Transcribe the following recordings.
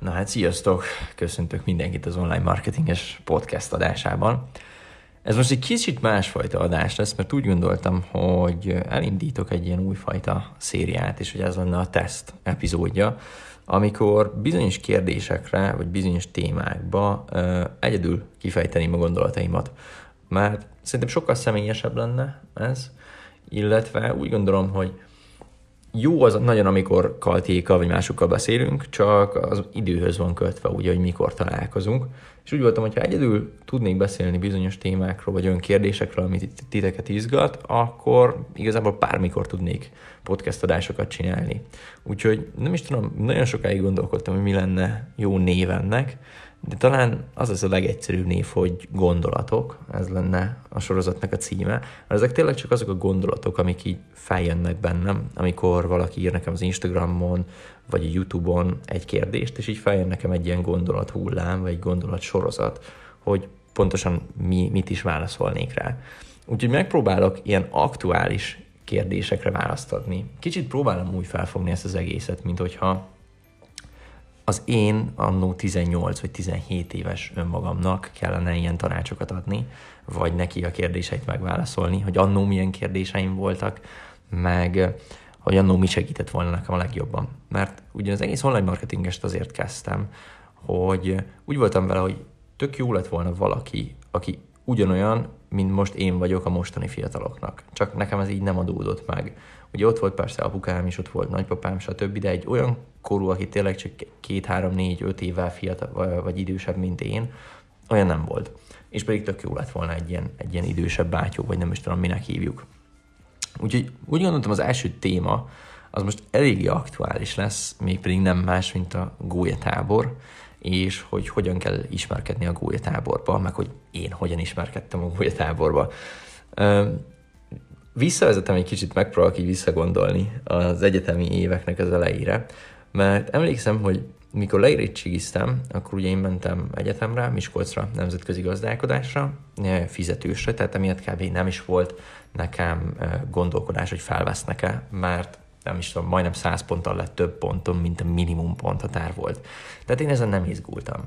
Na hát sziasztok! Köszöntök mindenkit az online marketinges podcast adásában. Ez most egy kicsit másfajta adás lesz, mert úgy gondoltam, hogy elindítok egy ilyen újfajta szériát, és hogy ez lenne a teszt epizódja, amikor bizonyos kérdésekre, vagy bizonyos témákba uh, egyedül kifejteném a gondolataimat. Mert szerintem sokkal személyesebb lenne ez, illetve úgy gondolom, hogy jó az nagyon, amikor kaltéka vagy másokkal beszélünk, csak az időhöz van kötve, ugye, hogy mikor találkozunk. És úgy voltam, hogy egyedül tudnék beszélni bizonyos témákról, vagy olyan kérdésekről, amit titeket izgat, akkor igazából bármikor tudnék podcast adásokat csinálni. Úgyhogy nem is tudom, nagyon sokáig gondolkodtam, hogy mi lenne jó név ennek, de talán az az a legegyszerűbb név, hogy gondolatok, ez lenne a sorozatnak a címe, mert ezek tényleg csak azok a gondolatok, amik így feljönnek bennem, amikor valaki ír nekem az Instagramon, vagy a Youtube-on egy kérdést, és így feljön nekem egy ilyen gondolat hullám, vagy egy gondolat sorozat, hogy pontosan mi, mit is válaszolnék rá. Úgyhogy megpróbálok ilyen aktuális kérdésekre választ adni. Kicsit próbálom úgy felfogni ezt az egészet, mint hogyha az én annó 18 vagy 17 éves önmagamnak kellene ilyen tanácsokat adni, vagy neki a kérdéseit megválaszolni, hogy annó milyen kérdéseim voltak, meg hogy annó mi segített volna nekem a legjobban. Mert ugye az egész online marketingest azért kezdtem, hogy úgy voltam vele, hogy tök jó lett volna valaki, aki ugyanolyan, mint most én vagyok a mostani fiataloknak. Csak nekem ez így nem adódott meg. Ugye ott volt persze apukám is, ott volt nagypapám, stb., de egy olyan korú, aki tényleg csak két, három, négy, öt évvel fiatal vagy idősebb, mint én, olyan nem volt. És pedig tök jó lett volna egy ilyen, egy ilyen idősebb bátyó, vagy nem is tudom, minek hívjuk. Úgyhogy úgy gondoltam, az első téma az most eléggé aktuális lesz, mégpedig nem más, mint a gólyatábor, és hogy hogyan kell ismerkedni a gólyatáborba, meg hogy én hogyan ismerkedtem a gólyatáborba. Visszavezetem egy kicsit, megpróbálok így visszagondolni az egyetemi éveknek az elejére, mert emlékszem, hogy mikor leérettségiztem, akkor ugye én mentem egyetemre, Miskolcra, nemzetközi gazdálkodásra, eh, fizetősre, tehát emiatt kb. nem is volt nekem eh, gondolkodás, hogy felvesznek-e, mert nem is tudom, majdnem 100 ponttal lett több ponton, mint a minimum ponthatár volt. Tehát én ezen nem izgultam.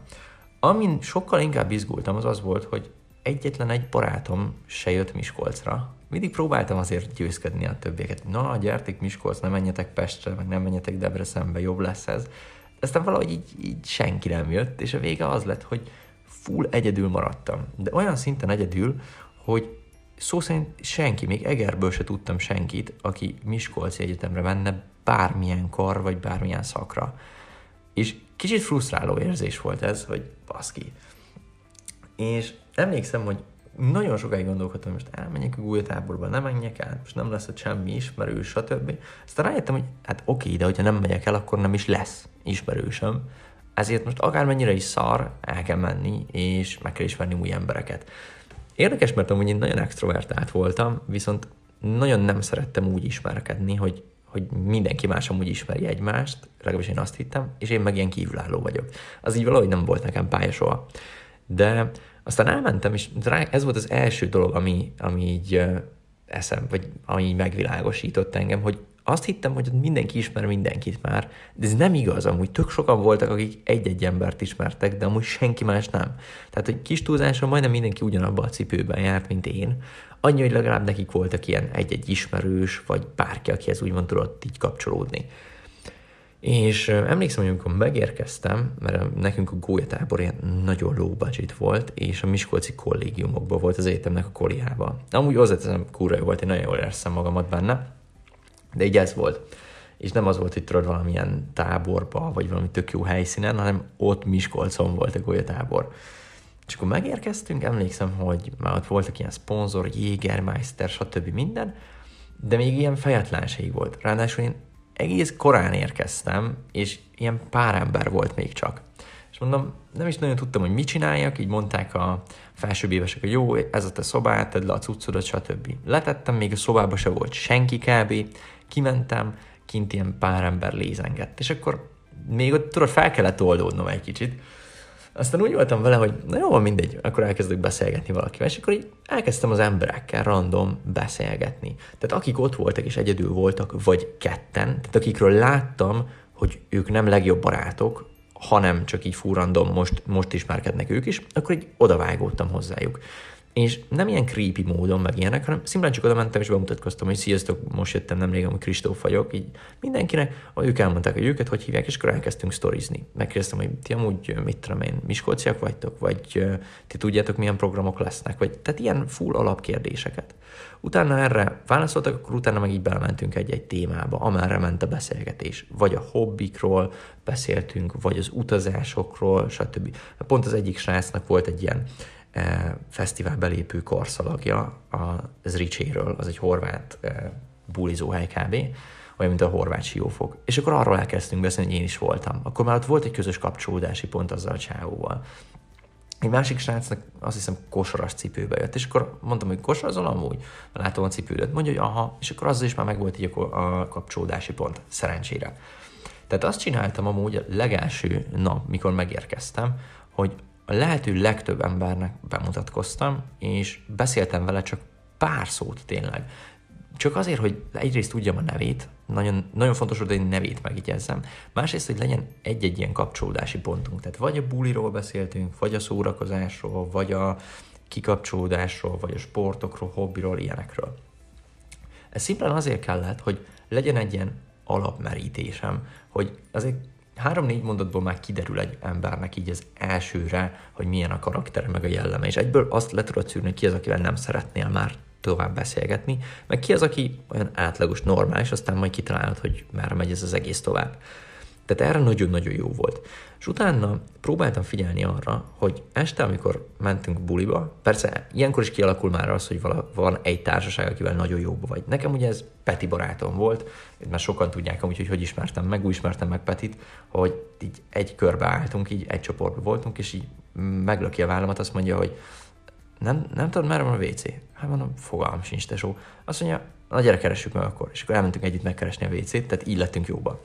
Amin sokkal inkább izgultam, az az volt, hogy egyetlen egy barátom se jött Miskolcra. Mindig próbáltam azért győzködni a többieket. Na, gyertek Miskolc, nem menjetek Pestre, meg nem menjetek Debrecenbe, jobb lesz ez. Aztán valahogy így, így senki nem jött, és a vége az lett, hogy full egyedül maradtam. De olyan szinten egyedül, hogy szó szerint senki, még Egerből se tudtam senkit, aki Miskolci Egyetemre menne bármilyen kar, vagy bármilyen szakra. És kicsit frusztráló érzés volt ez, hogy baszki. És emlékszem, hogy nagyon sokáig gondolkodtam, hogy most elmenjek a gulyatáborba, nem menjek el, most nem lesz ott semmi ismerős, stb. Aztán rájöttem, hogy hát oké, de hogyha nem megyek el, akkor nem is lesz ismerősöm. Ezért most akármennyire is szar, el kell menni, és meg kell ismerni új embereket. Érdekes, mert amúgy én nagyon extrovertált voltam, viszont nagyon nem szerettem úgy ismerkedni, hogy, hogy mindenki más amúgy ismeri egymást, legalábbis én azt hittem, és én meg ilyen kívülálló vagyok. Az így valahogy nem volt nekem pálya soha. De aztán elmentem, és ez volt az első dolog, ami, ami így eszem, vagy ami megvilágosított engem, hogy azt hittem, hogy mindenki ismer mindenkit már, de ez nem igaz, amúgy tök sokan voltak, akik egy-egy embert ismertek, de amúgy senki más nem. Tehát, hogy kis túlzáson majdnem mindenki ugyanabba a cipőben járt, mint én, annyi, hogy legalább nekik voltak ilyen egy-egy ismerős, vagy bárki, akihez úgymond tudott így kapcsolódni. És emlékszem, hogy amikor megérkeztem, mert nekünk a gólyatábor ilyen nagyon low budget volt, és a Miskolci kollégiumokban volt az egyetemnek a koliába. Amúgy hozzáteszem, kurva jó volt, én nagyon jól érzem magamat benne, de így ez volt. És nem az volt, hogy tudod valamilyen táborba, vagy valami tök jó helyszínen, hanem ott Miskolcon volt a gólyatábor. És akkor megérkeztünk, emlékszem, hogy már ott voltak ilyen szponzor, Jägermeister, stb. minden, de még ilyen fejetlenség volt. Ráadásul én egész korán érkeztem, és ilyen pár ember volt még csak. És mondom, nem is nagyon tudtam, hogy mit csináljak, így mondták a felsőbb évesek, hogy jó, ez a te szobád, tedd le a cuccodat, stb. Letettem, még a szobában se volt senki kb. Kimentem, kint ilyen pár ember lézengett, és akkor még ott tudod, fel kellett oldódnom egy kicsit, aztán úgy voltam vele, hogy na jó, mindegy, akkor elkezdek beszélgetni valakivel, és akkor így elkezdtem az emberekkel random beszélgetni. Tehát akik ott voltak és egyedül voltak, vagy ketten, tehát akikről láttam, hogy ők nem legjobb barátok, hanem csak így furrandom, most, most ismerkednek ők is, akkor így odavágódtam hozzájuk. És nem ilyen creepy módon, meg ilyenek, hanem szimplán csak oda mentem és bemutatkoztam, hogy sziasztok, most jöttem nemrég, ami Kristóf vagyok, így mindenkinek, ők elmondták, hogy őket hogy hívják, és akkor elkezdtünk sztorizni. Megkérdeztem, hogy ti amúgy, mit tudom én, miskolciak vagytok, vagy ti tudjátok, milyen programok lesznek, vagy tehát ilyen full alapkérdéseket. Utána erre válaszoltak, akkor utána meg így belementünk egy-egy témába, amerre ment a beszélgetés. Vagy a hobbikról beszéltünk, vagy az utazásokról, stb. Pont az egyik srácnak volt egy ilyen fesztivál belépő korszalagja, az Ricséről, az egy horvát e, bulizóhely kb., olyan, mint a horvát siófok. És akkor arról elkezdtünk beszélni, hogy én is voltam. Akkor már ott volt egy közös kapcsolódási pont azzal a csávóval. Egy másik srácnak azt hiszem kosaras cipőbe jött, és akkor mondtam, hogy kosarazol amúgy, látom a cipődet, mondja, hogy aha, és akkor azzal is már megvolt így a kapcsolódási pont, szerencsére. Tehát azt csináltam amúgy a legelső nap, mikor megérkeztem, hogy a lehető legtöbb embernek bemutatkoztam, és beszéltem vele csak pár szót tényleg. Csak azért, hogy egyrészt tudjam a nevét, nagyon, nagyon fontos, hogy én nevét megjegyezzem, másrészt, hogy legyen egy-egy ilyen kapcsolódási pontunk. Tehát vagy a buliról beszéltünk, vagy a szórakozásról, vagy a kikapcsolódásról, vagy a sportokról, hobbiról, ilyenekről. Ez szimplán azért kellett, hogy legyen egy ilyen alapmerítésem, hogy azért három-négy mondatból már kiderül egy embernek így az elsőre, hogy milyen a karaktere, meg a jelleme, és egyből azt le tudod szűrni, ki az, akivel nem szeretnél már tovább beszélgetni, meg ki az, aki olyan átlagos, normális, aztán majd kitalálod, hogy már megy ez az egész tovább. Tehát erre nagyon-nagyon jó volt. És utána próbáltam figyelni arra, hogy este, amikor mentünk buliba, persze ilyenkor is kialakul már az, hogy vala, van egy társaság, akivel nagyon jóba vagy. Nekem ugye ez Peti barátom volt, már sokan tudják amúgy, hogy hogy ismertem meg, úgy ismertem meg Petit, hogy így egy körbe álltunk, így egy csoportban voltunk, és így meglöki a vállamat, azt mondja, hogy nem, nem tudod, merre van a WC? Hát mondom, fogalmam sincs, tesó. Azt mondja, na gyere, keressük meg akkor. És akkor elmentünk együtt megkeresni a WC-t, tehát így lettünk jóba.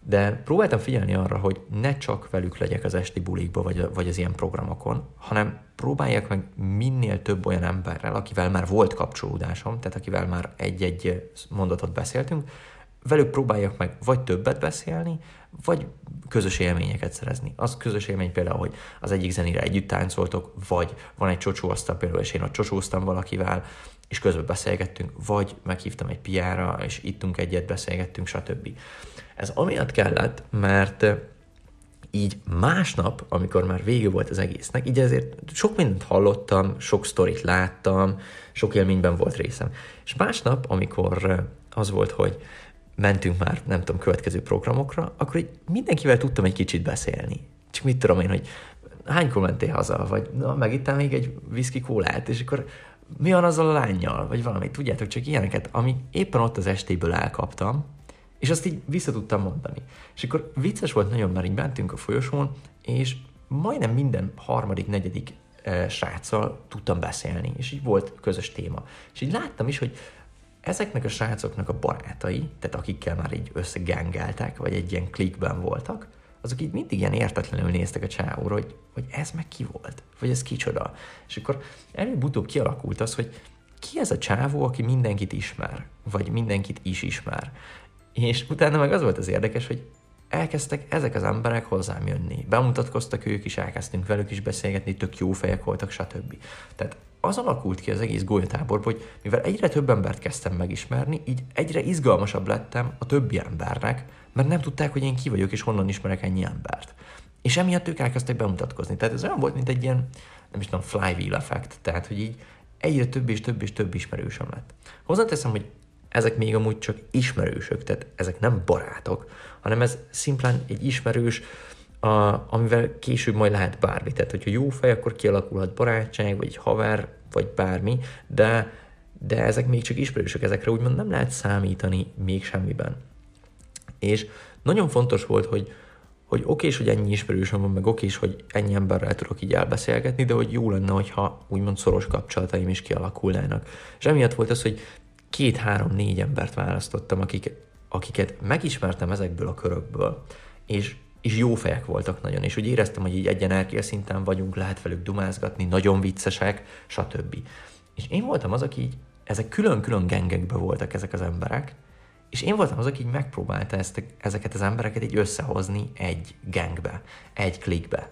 De próbáltam figyelni arra, hogy ne csak velük legyek az esti bulikba, vagy, vagy az ilyen programokon, hanem próbáljak meg minél több olyan emberrel, akivel már volt kapcsolódásom, tehát akivel már egy-egy mondatot beszéltünk, velük próbáljak meg vagy többet beszélni, vagy közös élményeket szerezni. Az közös élmény például, hogy az egyik zenére együtt táncoltok, vagy van egy csocsóasztal például, és én ott csocsóztam valakivel, és közben beszélgettünk, vagy meghívtam egy piára, és ittunk egyet, beszélgettünk, stb. Ez amiatt kellett, mert így másnap, amikor már vége volt az egésznek, így ezért sok mindent hallottam, sok sztorit láttam, sok élményben volt részem. És másnap, amikor az volt, hogy mentünk már, nem tudom, következő programokra, akkor így mindenkivel tudtam egy kicsit beszélni. Csak mit tudom én, hogy hánykor mentél haza, vagy na, megittál még egy whisky kólát, és akkor mi van azzal a lányjal, vagy valami, tudjátok, csak ilyeneket, ami éppen ott az estéből elkaptam, és azt így vissza tudtam mondani. És akkor vicces volt nagyon, mert így mentünk a folyosón, és majdnem minden harmadik, negyedik e, sráccal tudtam beszélni, és így volt közös téma. És így láttam is, hogy ezeknek a srácoknak a barátai, tehát akikkel már így összegángeltek, vagy egy ilyen klikben voltak, azok így mindig ilyen értetlenül néztek a csávóra, hogy, hogy ez meg ki volt, vagy ez kicsoda. És akkor előbb-utóbb kialakult az, hogy ki ez a csávó, aki mindenkit ismer, vagy mindenkit is ismer. És utána meg az volt az érdekes, hogy elkezdtek ezek az emberek hozzám jönni. Bemutatkoztak ők is, elkezdtünk velük is beszélgetni, tök jó fejek voltak, stb. Tehát az alakult ki az egész golyatáborból, hogy mivel egyre több embert kezdtem megismerni, így egyre izgalmasabb lettem a többi embernek, mert nem tudták, hogy én ki vagyok, és honnan ismerek ennyi embert. És emiatt ők elkezdtek bemutatkozni. Tehát ez olyan volt, mint egy ilyen, nem is tudom, flywheel effekt. Tehát, hogy így egyre több és több és több ismerősöm lett. Hozzáteszem, hogy ezek még amúgy csak ismerősök, tehát ezek nem barátok, hanem ez szimplán egy ismerős, a, amivel később majd lehet bármi. Tehát, hogyha jó fej, akkor kialakulhat barátság, vagy haver, vagy bármi, de, de ezek még csak ismerősök, ezekre úgymond nem lehet számítani még semmiben. És nagyon fontos volt, hogy, hogy oké hogy ennyi ismerősöm van, meg oké hogy ennyi emberrel tudok így elbeszélgetni, de hogy jó lenne, hogyha úgymond szoros kapcsolataim is kialakulnának. És emiatt volt az, hogy két-három-négy embert választottam, akik, akiket megismertem ezekből a körökből, és, és jó fejek voltak nagyon, és úgy éreztem, hogy így egyen szinten vagyunk, lehet velük dumázgatni, nagyon viccesek, stb. És én voltam az, aki így, ezek külön-külön gengekbe voltak ezek az emberek, És én voltam az, aki így megpróbálta ezt, ezeket az embereket így összehozni egy gangbe, egy klikbe.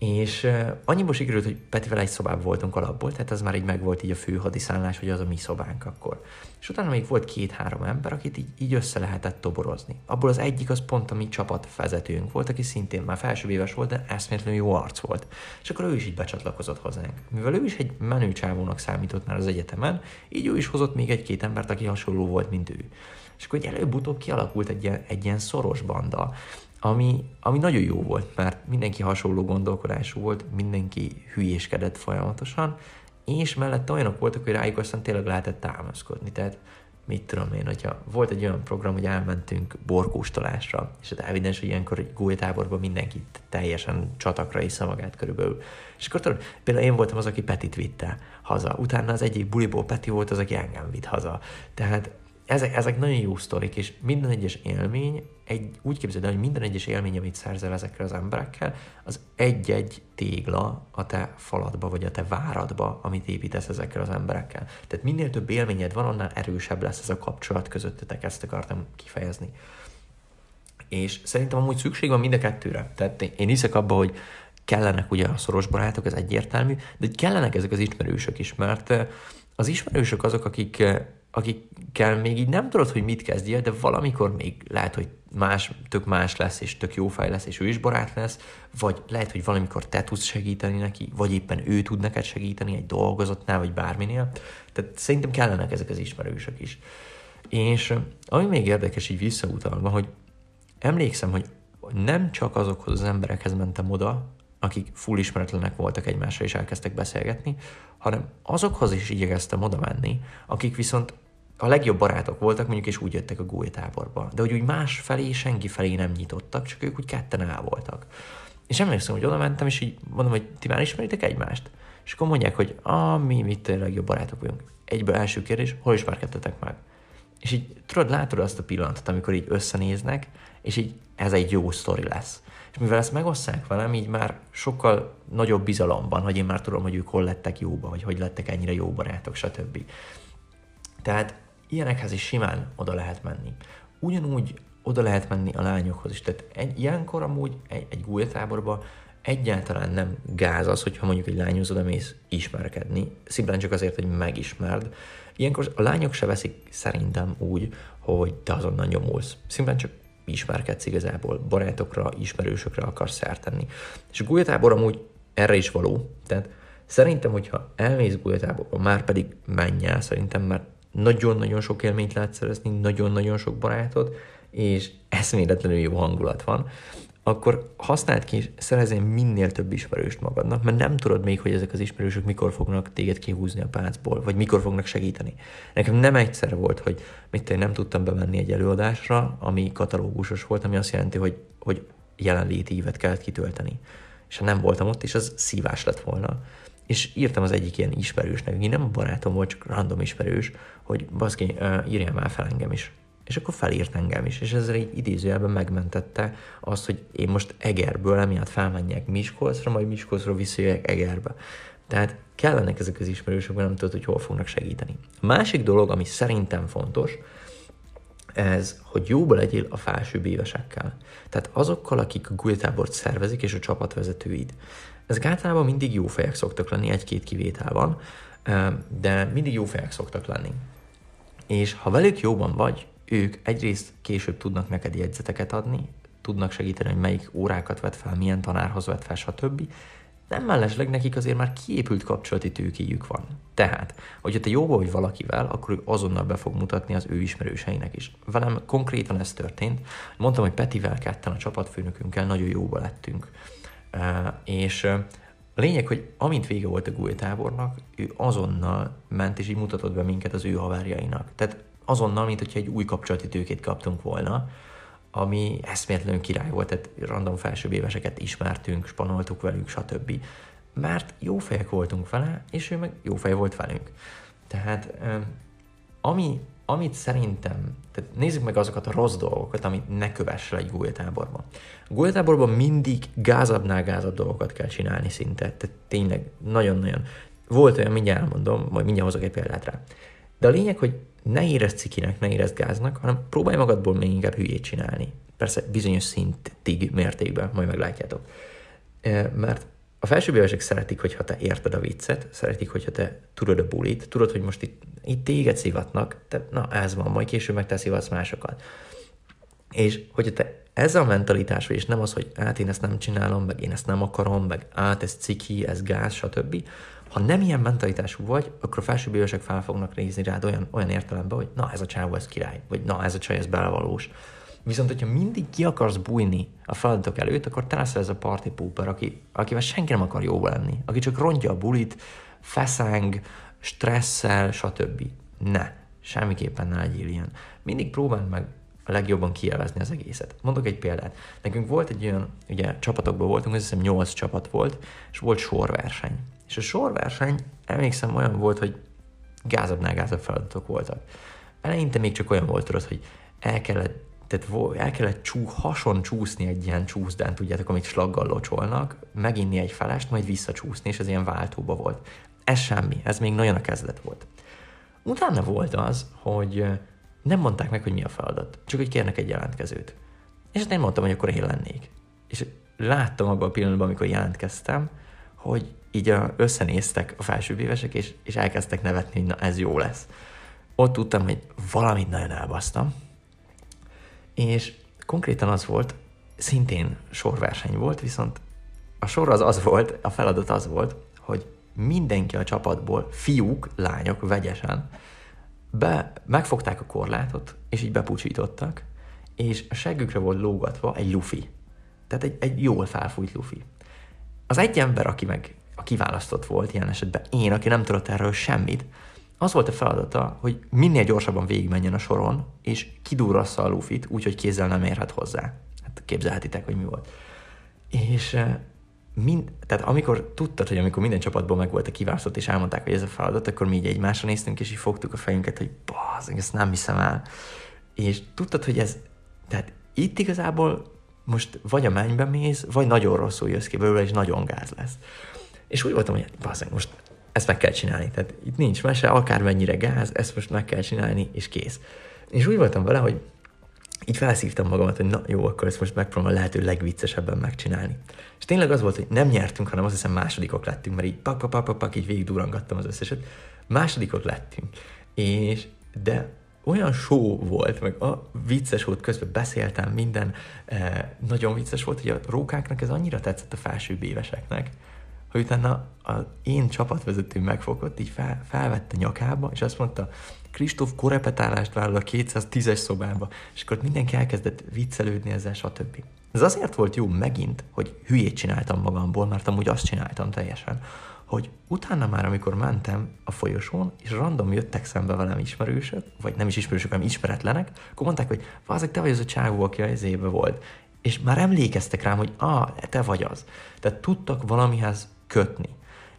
És annyiból sikerült, hogy Petivel egy szobában voltunk alapból, tehát ez már így meg volt így a fő hadiszállás, hogy az a mi szobánk akkor. És utána még volt két-három ember, akit így, így össze lehetett toborozni. Abból az egyik az pont a mi csapatvezetőnk volt, aki szintén már felső éves volt, de eszméletlenül jó arc volt. És akkor ő is így becsatlakozott hozzánk. Mivel ő is egy menő csávónak számított már az egyetemen, így ő is hozott még egy-két embert, aki hasonló volt, mint ő. És akkor előbb-utóbb kialakult egy ilyen, egy ilyen szoros banda, ami, ami nagyon jó volt, mert mindenki hasonló gondolkodású volt, mindenki hülyéskedett folyamatosan, és mellette olyanok voltak, hogy rájuk aztán tényleg lehetett támaszkodni. Tehát mit tudom én, hogyha volt egy olyan program, hogy elmentünk borkóstolásra, és hát evidens, hogy ilyenkor egy góltáborban mindenki teljesen csatakra iszza magát körülbelül. És akkor tudod, például én voltam az, aki Petit vitte haza. Utána az egyik buliból Peti volt az, aki engem vitt haza. Tehát ezek, ezek nagyon jó sztorik, és minden egyes élmény, egy, úgy képzeld el, hogy minden egyes élmény, amit szerzel ezekkel az emberekkel, az egy-egy tégla a te faladba, vagy a te váradba, amit építesz ezekkel az emberekkel. Tehát minél több élményed van, annál erősebb lesz ez a kapcsolat közöttetek, ezt akartam kifejezni. És szerintem amúgy szükség van mind a kettőre. Tehát én hiszek abba, hogy kellenek ugye a szoros barátok, ez egyértelmű, de kellenek ezek az ismerősök is, mert az ismerősök azok, akik akikkel még így nem tudod, hogy mit kezdjél, de valamikor még lehet, hogy más, tök más lesz, és tök jó fej lesz, és ő is barát lesz, vagy lehet, hogy valamikor te tudsz segíteni neki, vagy éppen ő tud neked segíteni egy dolgozatnál, vagy bárminél. Tehát szerintem kellenek ezek az ismerősök is. És ami még érdekes így visszautalva, hogy emlékszem, hogy nem csak azokhoz az emberekhez mentem oda, akik full ismeretlenek voltak egymásra és elkezdtek beszélgetni, hanem azokhoz is igyekeztem oda menni, akik viszont a legjobb barátok voltak, mondjuk, és úgy jöttek a góltáborba. De hogy úgy más felé, senki felé nem nyitottak, csak ők úgy ketten el voltak. És emlékszem, hogy oda mentem, és így mondom, hogy ti már ismeritek egymást? És akkor mondják, hogy ah, mi, mit a legjobb barátok vagyunk. Egyből első kérdés, hol ismerkedtetek meg? És így tudod, látod azt a pillanatot, amikor így összenéznek, és így ez egy jó sztori lesz. És mivel ezt megosszák velem, így már sokkal nagyobb bizalomban, hogy én már tudom, hogy ők hol lettek jóba, vagy hogy lettek ennyire jó barátok, stb. Tehát ilyenekhez is simán oda lehet menni. Ugyanúgy oda lehet menni a lányokhoz is. Tehát egy, ilyenkor amúgy egy, egy gulyatáborban egyáltalán nem gáz az, hogyha mondjuk egy lányhoz oda mész ismerkedni, szimplán csak azért, hogy megismerd. Ilyenkor a lányok se veszik szerintem úgy, hogy te azonnal nyomulsz. Szimplán csak ismerkedsz igazából, barátokra, ismerősökre akarsz szert. És a gulyatábor amúgy erre is való. Tehát szerintem, hogyha elmész gulyatáborba, már pedig menj el szerintem, mert nagyon-nagyon sok élményt lehet szerezni, nagyon-nagyon sok barátod, és eszméletlenül jó hangulat van, akkor használd ki, és szerezzél minél több ismerőst magadnak, mert nem tudod még, hogy ezek az ismerősök mikor fognak téged kihúzni a pácból, vagy mikor fognak segíteni. Nekem nem egyszer volt, hogy mit én nem tudtam bemenni egy előadásra, ami katalógusos volt, ami azt jelenti, hogy, hogy jelenléti ívet kellett kitölteni. És ha nem voltam ott, és az szívás lett volna. És írtam az egyik ilyen ismerősnek, aki nem a barátom volt, csak random ismerős, hogy baszki, írjál már fel engem is és akkor felírt engem is, és ezzel így idézőjelben megmentette azt, hogy én most Egerből emiatt felmenjek Miskolcra, majd Miskolcról visszajöjjek Egerbe. Tehát kellenek ezek az ismerősök, nem tudod, hogy hol fognak segíteni. A másik dolog, ami szerintem fontos, ez, hogy jóba legyél a felsőbb évesekkel. Tehát azokkal, akik a gultábort szervezik, és a csapatvezetőid. Ezek általában mindig jó fejek szoktak lenni, egy-két kivétel van, de mindig jó fejek szoktak lenni. És ha velük jóban vagy, ők egyrészt később tudnak neked jegyzeteket adni, tudnak segíteni, hogy melyik órákat vett fel, milyen tanárhoz vett fel, stb. Nem mellesleg nekik azért már kiépült kapcsolati tőkéjük van. Tehát, hogyha te jóba vagy valakivel, akkor ő azonnal be fog mutatni az ő ismerőseinek is. Velem konkrétan ez történt. Mondtam, hogy Petivel ketten a csapatfőnökünkkel nagyon jóba lettünk. És a lényeg, hogy amint vége volt a GUE tábornak, ő azonnal ment és így mutatott be minket az ő havárjainak. Tehát azonnal, mint hogyha egy új kapcsolati tőkét kaptunk volna, ami eszméletlenül király volt, tehát random felsőbb éveseket ismertünk, spanoltuk velük, stb. Mert jó fejek voltunk vele, és ő meg jó fej volt velünk. Tehát ami, amit szerintem, tehát nézzük meg azokat a rossz dolgokat, amit ne kövess le egy góltáborban. A góltáborban mindig gázabbnál gázabb dolgokat kell csinálni szinte, tehát tényleg nagyon-nagyon. Volt olyan, mindjárt elmondom, majd mindjárt hozok egy példát rá De a lényeg, hogy ne érezd cikinek, ne érezd gáznak, hanem próbálj magadból még inkább hülyét csinálni. Persze bizonyos szintig, mértékben, majd meglátjátok. Mert a felsőbbévesek szeretik, hogyha te érted a viccet, szeretik, hogyha te tudod a bulit, tudod, hogy most itt, itt téged szivatnak, te, na ez van, majd később meg te szivatsz másokat. És hogyha te ez a mentalitás és nem az, hogy hát én ezt nem csinálom, meg én ezt nem akarom, meg át ez ciki, ez gáz, stb. Ha nem ilyen mentalitású vagy, akkor a felsőbb évesek fel fognak nézni rád olyan, olyan értelemben, hogy na ez a csávó, ez király, vagy na ez a csaj, ez belevalós. Viszont, hogyha mindig ki akarsz bújni a feladatok előtt, akkor te leszel ez a party pooper, aki, akivel senki nem akar jó lenni, aki csak rontja a bulit, feszeng, stresszel, stb. Ne, semmiképpen ne legyél ilyen. Mindig próbáld meg a legjobban kielvezni az egészet. Mondok egy példát. Nekünk volt egy olyan, ugye csapatokban voltunk, azt hiszem 8 csapat volt, és volt sorverseny. És a sorverseny, emlékszem, olyan volt, hogy gázabbnál gázabb feladatok voltak. Eleinte még csak olyan volt, tudod, hogy el kellett tehát el kellett csú, hason csúszni egy ilyen csúszdán, tudjátok, amit slaggal locsolnak, meginni egy felest, majd visszacsúszni, és ez ilyen váltóba volt. Ez semmi, ez még nagyon a kezdet volt. Utána volt az, hogy nem mondták meg, hogy mi a feladat, csak hogy kérnek egy jelentkezőt. És én mondtam, hogy akkor én lennék. És láttam abban a pillanatban, amikor jelentkeztem, hogy így a, összenéztek a felsőbbévesek, és, és elkezdtek nevetni, hogy na ez jó lesz. Ott tudtam, hogy valamit nagyon elbasztam, és konkrétan az volt, szintén sorverseny volt, viszont a sor az az volt, a feladat az volt, hogy mindenki a csapatból, fiúk, lányok, vegyesen, be, megfogták a korlátot, és így bepucsítottak, és a seggükre volt lógatva egy lufi. Tehát egy, egy jól felfújt lufi. Az egy ember, aki meg a kiválasztott volt ilyen esetben, én, aki nem tudott erről semmit, az volt a feladata, hogy minél gyorsabban végigmenjen a soron, és kidurrassza a lufit, úgyhogy kézzel nem érhet hozzá. Hát képzelhetitek, hogy mi volt. És eh, mind, tehát amikor tudtad, hogy amikor minden csapatból meg volt a kiválasztott, és elmondták, hogy ez a feladat, akkor mi így egymásra néztünk, és így fogtuk a fejünket, hogy bazd, ezt nem hiszem el. És tudtad, hogy ez, tehát itt igazából most vagy a mennybe mész, vagy nagyon rosszul jössz ki belőle, és nagyon gáz lesz. És úgy voltam, hogy bazd, most ezt meg kell csinálni. Tehát itt nincs mese, akármennyire gáz, ezt most meg kell csinálni, és kész. És úgy voltam vele, hogy így felszívtam magamat, hogy na jó, akkor ezt most megpróbálom a lehető legviccesebben megcsinálni. És tényleg az volt, hogy nem nyertünk, hanem azt hiszem másodikok lettünk, mert így pak, pak, pak, pak, pak így végig durangattam az összeset. Másodikok lettünk. És, de olyan show volt, meg a vicces volt, közben beszéltem, minden eh, nagyon vicces volt, hogy a rókáknak ez annyira tetszett a felsőbb éveseknek, hogy utána a én csapatvezetőm megfogott, így fel, felvette nyakába, és azt mondta, Kristóf korepetálást vállal a 210-es szobába, és akkor mindenki elkezdett viccelődni ezzel, stb. Ez azért volt jó megint, hogy hülyét csináltam magamból, mert amúgy azt csináltam teljesen, hogy utána már, amikor mentem a folyosón, és random jöttek szembe velem ismerősök, vagy nem is ismerősök, hanem ismeretlenek, akkor mondták, hogy vázak, te vagy az a csávó, aki az éve volt. És már emlékeztek rám, hogy ah, te vagy az. Tehát tudtak valamihez kötni.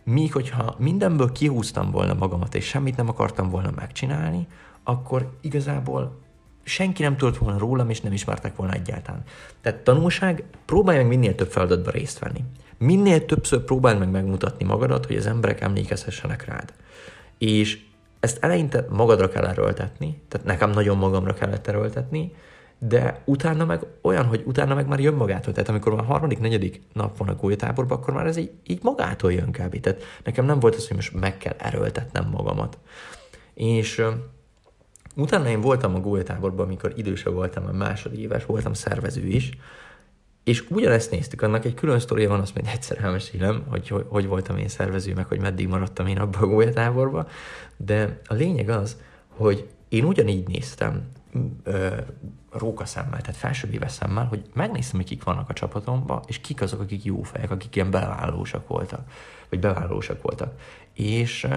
Míg, hogyha mindenből kihúztam volna magamat, és semmit nem akartam volna megcsinálni, akkor igazából senki nem tudott volna rólam, és nem ismertek volna egyáltalán. Tehát tanulság, próbálj meg minél több feladatba részt venni. Minél többször próbáld meg megmutatni magadat, hogy az emberek emlékezhessenek rád. És ezt eleinte magadra kell erőltetni, tehát nekem nagyon magamra kellett erőltetni, de utána meg olyan, hogy utána meg már jön magától. Tehát amikor már harmadik, negyedik nap van a gólyatáborban, akkor már ez így, így magától jön kb. Tehát nekem nem volt az, hogy most meg kell erőltetnem magamat. És uh, utána én voltam a gólyatáborban, amikor idősebb voltam, a másodéves, voltam szervező is, és ugyanezt néztük, annak egy külön sztoria van, azt majd egyszer elmesélem, hogy, hogy hogy voltam én szervező, meg hogy meddig maradtam én abban a gólyatáborban, de a lényeg az, hogy én ugyanígy néztem ö, rókaszemmel, tehát felsőbb éves szemmel, hogy megnéztem, hogy kik vannak a csapatomban, és kik azok, akik jó fejek, akik ilyen bevállalósak voltak, vagy bevállalósak voltak. És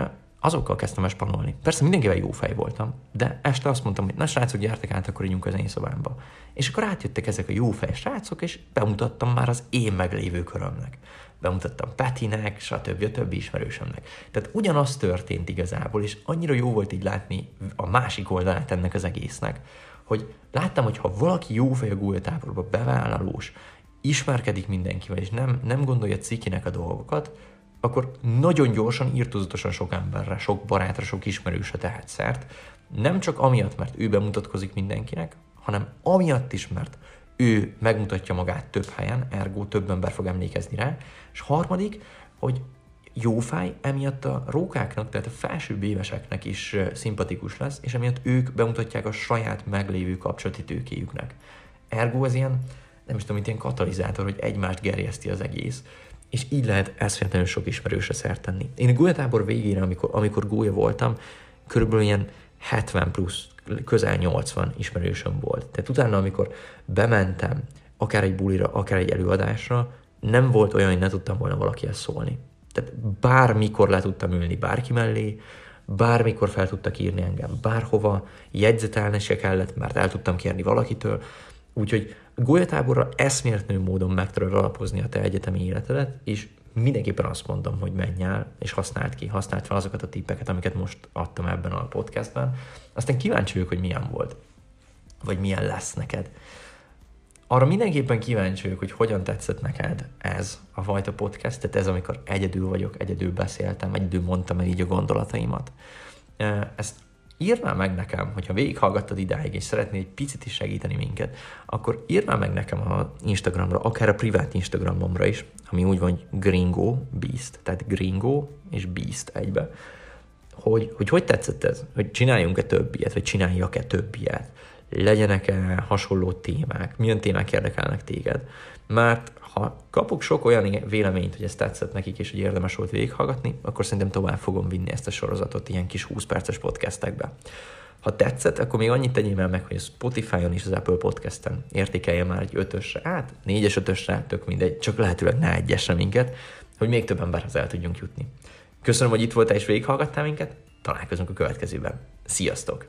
azokkal kezdtem espanolni. Persze mindenkivel jó fej voltam, de este azt mondtam, hogy na srácok, gyertek át, akkor ígyunk az én szobámba. És akkor átjöttek ezek a jó fej srácok, és bemutattam már az én meglévő körömnek. Bemutattam Petinek, stb. a többi ismerősömnek. Tehát ugyanaz történt igazából, és annyira jó volt így látni a másik oldalát ennek az egésznek, hogy láttam, hogy ha valaki jó fej a gólyatáborba, bevállalós, ismerkedik mindenkivel, és nem, nem gondolja cikinek a dolgokat, akkor nagyon gyorsan, írtozatosan sok emberre, sok barátra, sok ismerősre tehet szert. Nem csak amiatt, mert ő bemutatkozik mindenkinek, hanem amiatt is, mert ő megmutatja magát több helyen, ergo több ember fog emlékezni rá. És harmadik, hogy jó fáj, emiatt a rókáknak, tehát a felsőbb éveseknek is szimpatikus lesz, és emiatt ők bemutatják a saját meglévő kapcsolati tőkéjüknek. Ergo ez ilyen, nem is tudom, mint ilyen katalizátor, hogy egymást gerjeszti az egész, és így lehet eszméletlenül sok ismerősre szert tenni. Én a gólyatábor végére, amikor, amikor gólya voltam, körülbelül ilyen 70 plusz, közel 80 ismerősöm volt. Tehát utána, amikor bementem, akár egy bulira, akár egy előadásra, nem volt olyan, hogy ne tudtam volna valakihez szólni. Tehát bármikor le tudtam ülni bárki mellé, bármikor fel tudtak írni engem bárhova, jegyzetelni se kellett, mert el tudtam kérni valakitől. Úgyhogy gólyatáborra eszméletlenül módon meg tudod alapozni a te egyetemi életedet, és mindenképpen azt mondom, hogy menj el, és használd ki, használd fel azokat a tippeket, amiket most adtam ebben a podcastben. Aztán kíváncsi vagyok, hogy milyen volt, vagy milyen lesz neked. Arra mindenképpen kíváncsi vagyok, hogy hogyan tetszett neked ez a fajta podcast, tehát ez, amikor egyedül vagyok, egyedül beszéltem, egyedül mondtam el így a gondolataimat. Ezt írd már meg nekem, hogyha végighallgattad idáig, és szeretnél egy picit is segíteni minket, akkor írd már meg nekem a Instagramra, akár a privát Instagramomra is, ami úgy van, Gringo Beast, tehát Gringo és Beast egybe, hogy hogy, hogy tetszett ez, hogy csináljunk-e több ilyet, vagy csináljak-e több ilyet, legyenek-e hasonló témák, milyen témák érdekelnek téged, mert ha kapok sok olyan véleményt, hogy ez tetszett nekik, és hogy érdemes volt végighallgatni, akkor szerintem tovább fogom vinni ezt a sorozatot ilyen kis 20 perces podcastekbe. Ha tetszett, akkor még annyit tegyél meg, hogy a Spotify-on és az Apple Podcast-en értékelje már egy ötösre, hát négyes ötösre, tök mindegy, csak lehetőleg ne egyesre minket, hogy még több emberhez el tudjunk jutni. Köszönöm, hogy itt voltál és végighallgattál minket, találkozunk a következőben. Sziasztok!